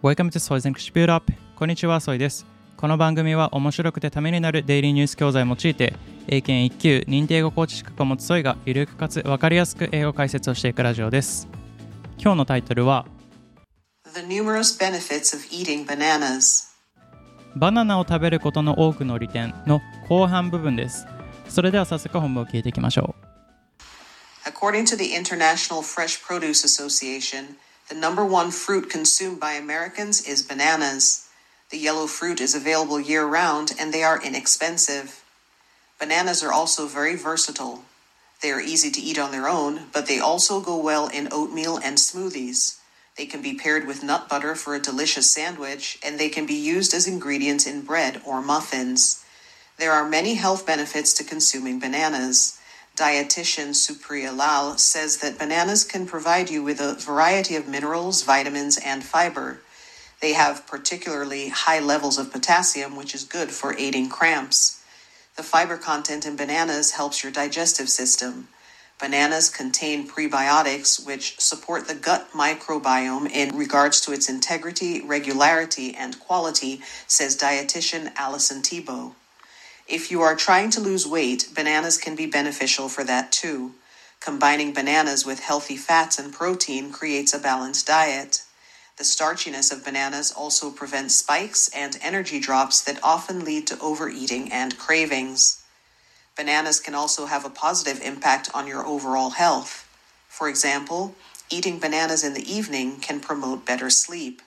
Welcome to Soy's English Build Up こんにちは、ソイです。この番組は面白くてためになるデイリーニュース教材を用いて、英検1級認定英語コーチ資格を持つソイがゆるくかつわかりやすく英語解説をしていくラジオです。今日のタイトルは、The numerous benefits of eating bananas. バナナを食べることの多くの利点の後半部分です。それでは早速本文を聞いていきましょう。According to the International Fresh Produce Association, the number one fruit consumed by Americans is bananas. The yellow fruit is available year round and they are inexpensive. Bananas are also very versatile. They are easy to eat on their own, but they also go well in oatmeal and smoothies. They can be paired with nut butter for a delicious sandwich, and they can be used as ingredients in bread or muffins. There are many health benefits to consuming bananas. Dietitian Supriya Lal says that bananas can provide you with a variety of minerals, vitamins, and fiber. They have particularly high levels of potassium, which is good for aiding cramps. The fiber content in bananas helps your digestive system. Bananas contain prebiotics which support the gut microbiome in regards to its integrity, regularity, and quality, says dietitian Allison Tebow. If you are trying to lose weight, bananas can be beneficial for that too. Combining bananas with healthy fats and protein creates a balanced diet. The starchiness of bananas also prevents spikes and energy drops that often lead to overeating and cravings. Bananas can also have a positive impact on your overall health. For example, eating bananas in the evening can promote better sleep.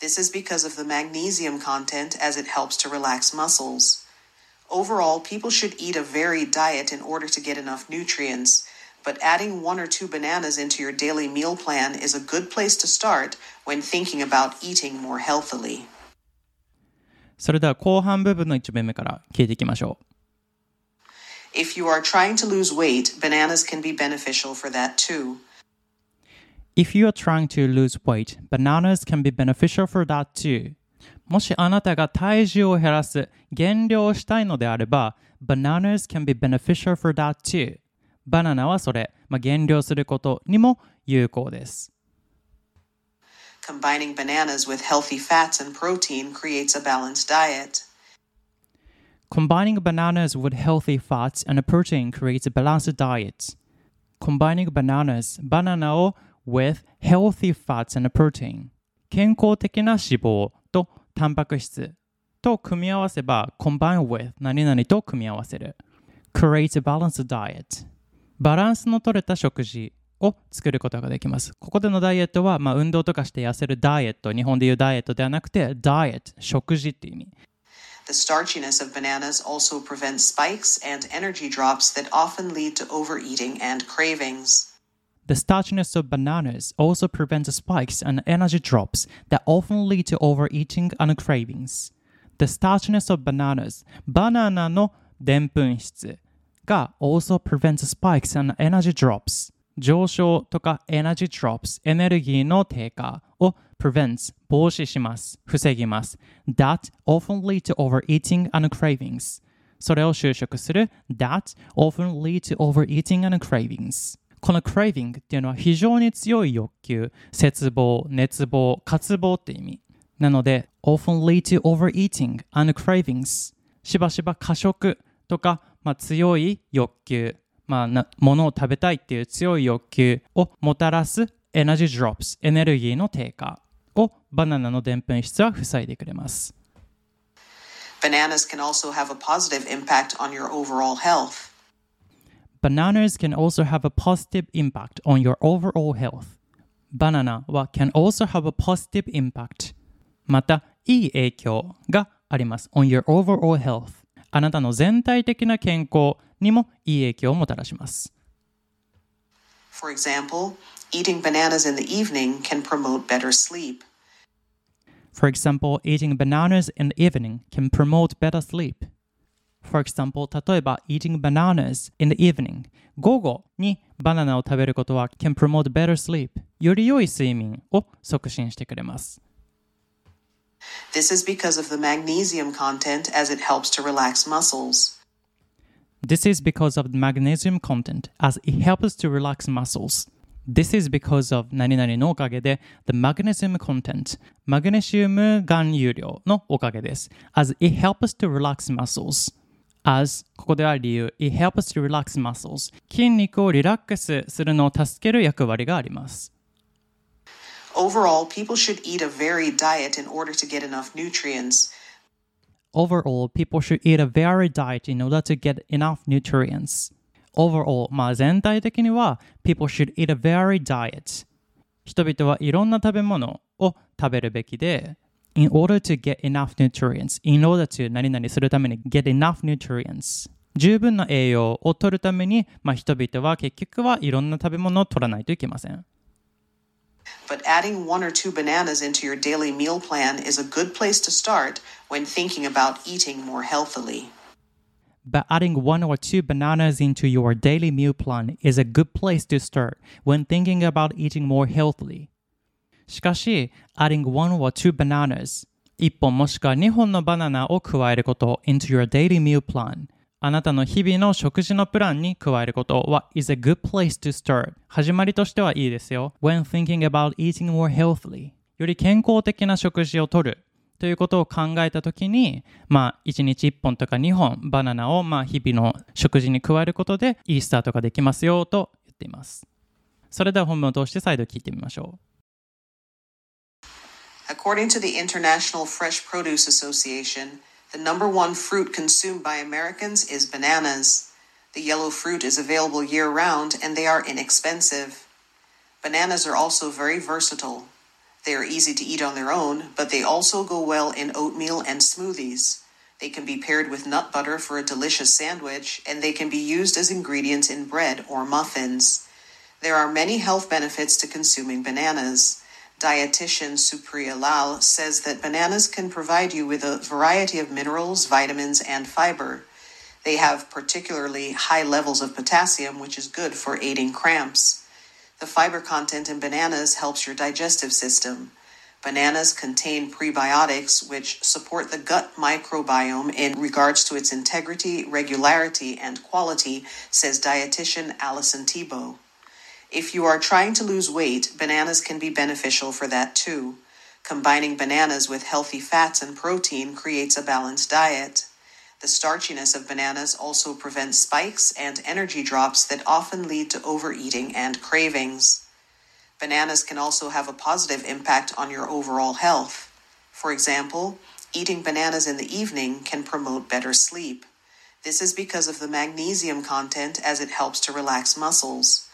This is because of the magnesium content as it helps to relax muscles. Overall, people should eat a varied diet in order to get enough nutrients, but adding one or two bananas into your daily meal plan is a good place to start when thinking about eating more healthily. それでは後半部分の1文目から聞いていきましょう。 If you are trying to lose weight, bananas can be beneficial for that too. If you are trying to lose weight, bananas can be beneficial for that too. もしあなたが体重を減らす、減量をしたいのであれば、bananas can be beneficial for that too. バナナはそれ、まあ、減量することにも有効です。 Combining bananas with healthy fats and protein creates a balanced diet. Combining bananas with healthy fats and protein creates a balanced diet. Combining bananas, バナナを with healthy fats and protein 健康的な脂肪と タンパク質と組み合わせば combine with 何々と組み合わせる create a balanced diet バランスの取れた食事を作ることができます。ここでのダイエットは、まあ、運動とかして痩せるダイエット、日本でいうダイエットではなくて、ダイエット、食事っていう意味。The starchiness of bananas also prevents spikes and energy drops that often lead to overeating and cravings. The starchiness of bananas also prevents spikes and energy drops that often lead to overeating and cravings. The starchiness of bananas, バナナのでんぷん質が also prevents spikes and energy drops. 上昇とか energy drops、エネルギーの低下を prevents 防止します。防ぎます。That often lead to overeating and cravings. それを修飾する That often lead to overeating and cravings. この craving っていうのは非常に強い欲求、絶望、熱望、渇望って意味。なので、often lead to overeating and cravings。しばしば過食とか、まあ、強い欲求、まあ、な物を食べたいっていう強い欲求をもたらす energy drops、エネルギーの低下をバナナのでんぷん質は塞いでくれます。Bananas can also have a positive impact on your overall health. Bananas can also have a positive impact on your overall health. Banana は can also have a positive impact. また、いい影響があります。on your overall health. あなたの全体的な健康にもいい影響をもたらします。 For example, eating bananas in the evening can promote better sleep. For example, eating bananas in the evening can promote better sleep. For example, 例えば eating bananas in the evening 午後にバナナを食べることは can promote better sleep より良い睡眠を促進してくれます This is because of the magnesium content as it helps to relax muscles. This is because of the magnesium content as it helps to relax muscles This is because of 何々のおかげで the magnesium content マグネシウム含有量のおかげです as it helps us to relax muscles As ここでは理由 it helps us to relax muscles 筋肉をリラックスするのを助ける役割があります Overall, people should eat a varied diet in order to get enough nutrients. Overall, people should eat a varied diet in order to get enough nutrients. Overall, まあ全体的には people should eat a varied diet. 人々はいろんな食べ物を食べるべきで in order to get enough nutrients, in order to 何々するために get enough nutrients. 十分な栄養を取るために、まあ、人々は結局はいろんな食べ物を取らないといけません。 But adding one or two bananas into your daily meal plan is a good place to start when thinking about eating more healthily. But adding one or two bananas into your daily meal plan is a good place to start when thinking about eating more healthily. しかし、adding one or two bananas 1本もしくは2本のバナナを加えること into your daily meal plan. あなたの日々の食事のプランに加えることは is a good place to start. 始まりとしてはいいですよ。When thinking about eating more healthily. より健康的な食事をとる。ということを考えたときに、まあ、1日1本とか2本バナナをまあ日々の食事に加えることでいいスタートができますよと言っています。それでは本文を通して再度聞いてみましょう。According to the International Fresh Produce Association, the number one fruit consumed by Americans is bananas. The yellow fruit is available year round and they are inexpensive. Bananas are also very versatile. They are easy to eat on their own, but they also go well in oatmeal and smoothies. They can be paired with nut butter for a delicious sandwich, and they can be used as ingredients in bread or muffins. There are many health benefits to consuming bananas. Dietitian Supriya Lal says that bananas can provide you with a variety of minerals, vitamins, and fiber. They have particularly high levels of potassium, which is good for aiding cramps. The fiber content in bananas helps your digestive system. Bananas contain prebiotics which support the gut microbiome in regards to its integrity, regularity, and quality, says dietitian Allison Tebow. If you are trying to lose weight, bananas can be beneficial for that too. Combining bananas with healthy fats and protein creates a balanced diet. The starchiness of bananas also prevents spikes and energy drops that often lead to overeating and cravings. Bananas can also have a positive impact on your overall health. For example, eating bananas in the evening can promote better sleep. This is because of the magnesium content as it helps to relax muscles.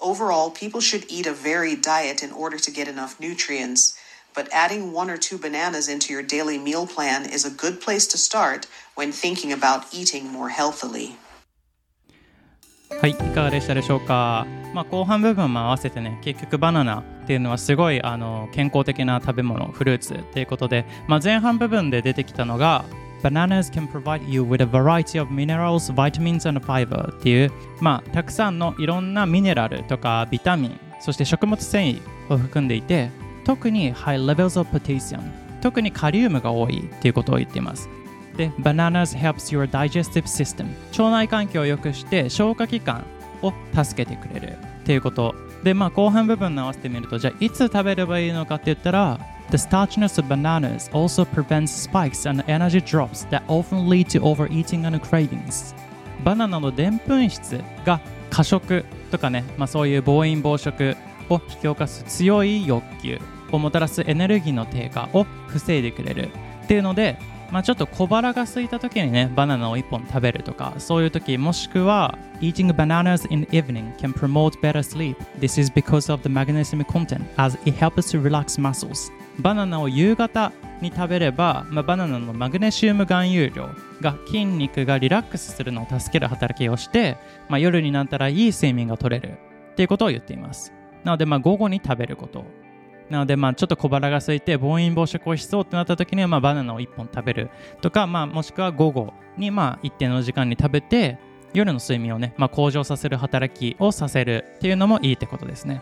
Overall, people should eat a varied diet in order to get enough nutrients, but adding one or two bananas into your daily meal plan is a good place to start when thinking about eating more healthily. はい、いかがでしたでしょうか。まあ、後半部分も合わせてね、結局バナナっていうのはすごいあの健康的な食べ物、フルーツっていうことで、まあ、前半部分で出てきたのが、 Bananas can provide you with a variety of minerals, vitamins and fiber. っていう、まあ、たくさんのいろんなミネラルとかビタミン、そして食物繊維を含んでいて、特に high levels of potassium、特にカリウムが多いっていうことを言っています。で、bananas helps your digestive system 腸内環境を良くして消化器官を助けてくれるっていうこと。で、まあ、後半部分に合わせてみるとじゃあいつ食べればいいのかって言ったら The starchiness of bananas also prevents spikes and energy drops that often lead to overeating and cravings バナナのでんぷん質が過食とかね、まあ、そういう暴飲暴食を引き起こす強い欲求をもたらすエネルギーの低下を防いでくれるっていうのでまあ、ちょっと小腹が空いた時にね、バナナを1本食べるとか、そういう時、もしくは、Eating bananas in the evening can promote better sleep. This is because of the magnesium content, as it helps to relax muscles. バナナを夕方に食べれば、まあ、バナナのマグネシウム含有量が筋肉がリラックスするのを助ける働きをして、まあ、夜になったらいい睡眠が取れるっていうことを言っています。なので、まあ、午後に食べること。なので、まあ、ちょっと小腹が空いて暴飲暴食をしそうってなった時には、まあ、バナナを1本食べるとか、まあ、もしくは午後に、まあ、一定の時間に食べて夜の睡眠をね、まあ、向上させる働きをさせるっていうのもいいってことですね。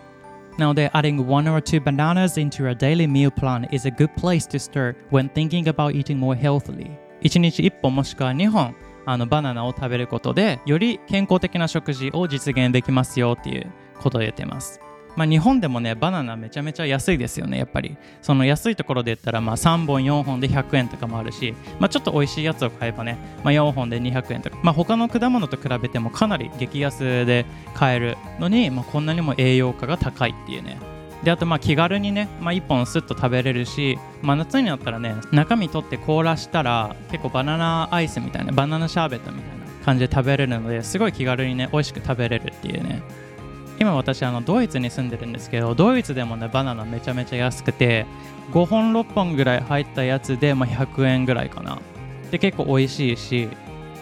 なので、adding one or two bananas into your daily meal plan is a good place to start when thinking about eating more healthily. 1日1本もしくは2本あのバナナを食べることでより健康的な食事を実現できますよっていうことを言ってます。まあ、日本でもねバナナめちゃめちゃ安いですよねやっぱり。その安いところで言ったらまあ3本4本で100円とかもあるし、まあ、ちょっと美味しいやつを買えばね、まあ、4本で200円とか、まあ、他の果物と比べてもかなり激安で買えるのに、まあ、こんなにも栄養価が高いっていうね。であとまあ気軽にね、まあ、1本スッと食べれるし、まあ、夏になったらね中身取って凍らしたら結構バナナアイスみたいなバナナシャーベットみたいな感じで食べれるのですごい気軽にね美味しく食べれるっていうね。今私あのドイツに住んでるんですけどドイツでもねバナナめちゃめちゃ安くて5本6本ぐらい入ったやつで、まあ、100円ぐらいかな。で結構美味しいし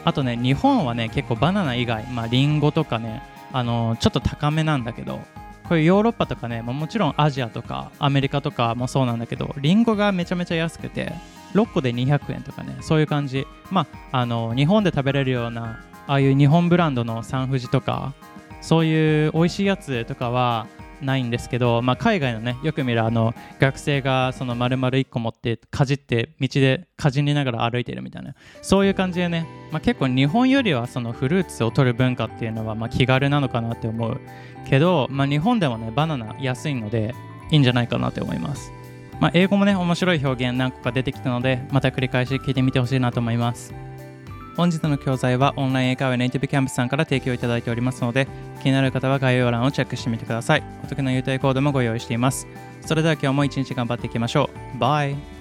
あとね日本はね結構バナナ以外まあリンゴとかねあのちょっと高めなんだけどこういうヨーロッパとかね、まあ、もちろんアジアとかアメリカとかもそうなんだけどリンゴがめちゃめちゃ安くて6個で200円とかねそういう感じ。まああの日本で食べれるようなああいう日本ブランドのサンフジとかそういう美味しいやつとかはないんですけど、まあ、海外のねよく見るあの学生がその丸々1個持ってかじって道でかじりながら歩いてるみたいなそういう感じでね、まあ、結構日本よりはそのフルーツを取る文化っていうのはまあ気軽なのかなって思うけど、まあ、日本でもねバナナ安いのでいいんじゃないかなって思います、まあ、英語もね面白い表現何個か出てきたのでまた繰り返し聞いてみてほしいなと思います。本日の教材はオンライン英会話ネイティブキャンプさんから提供いただいておりますので気になる方は概要欄をチェックしてみてください。お得な優待コードもご用意しています。それでは今日も一日頑張っていきましょう。バイ。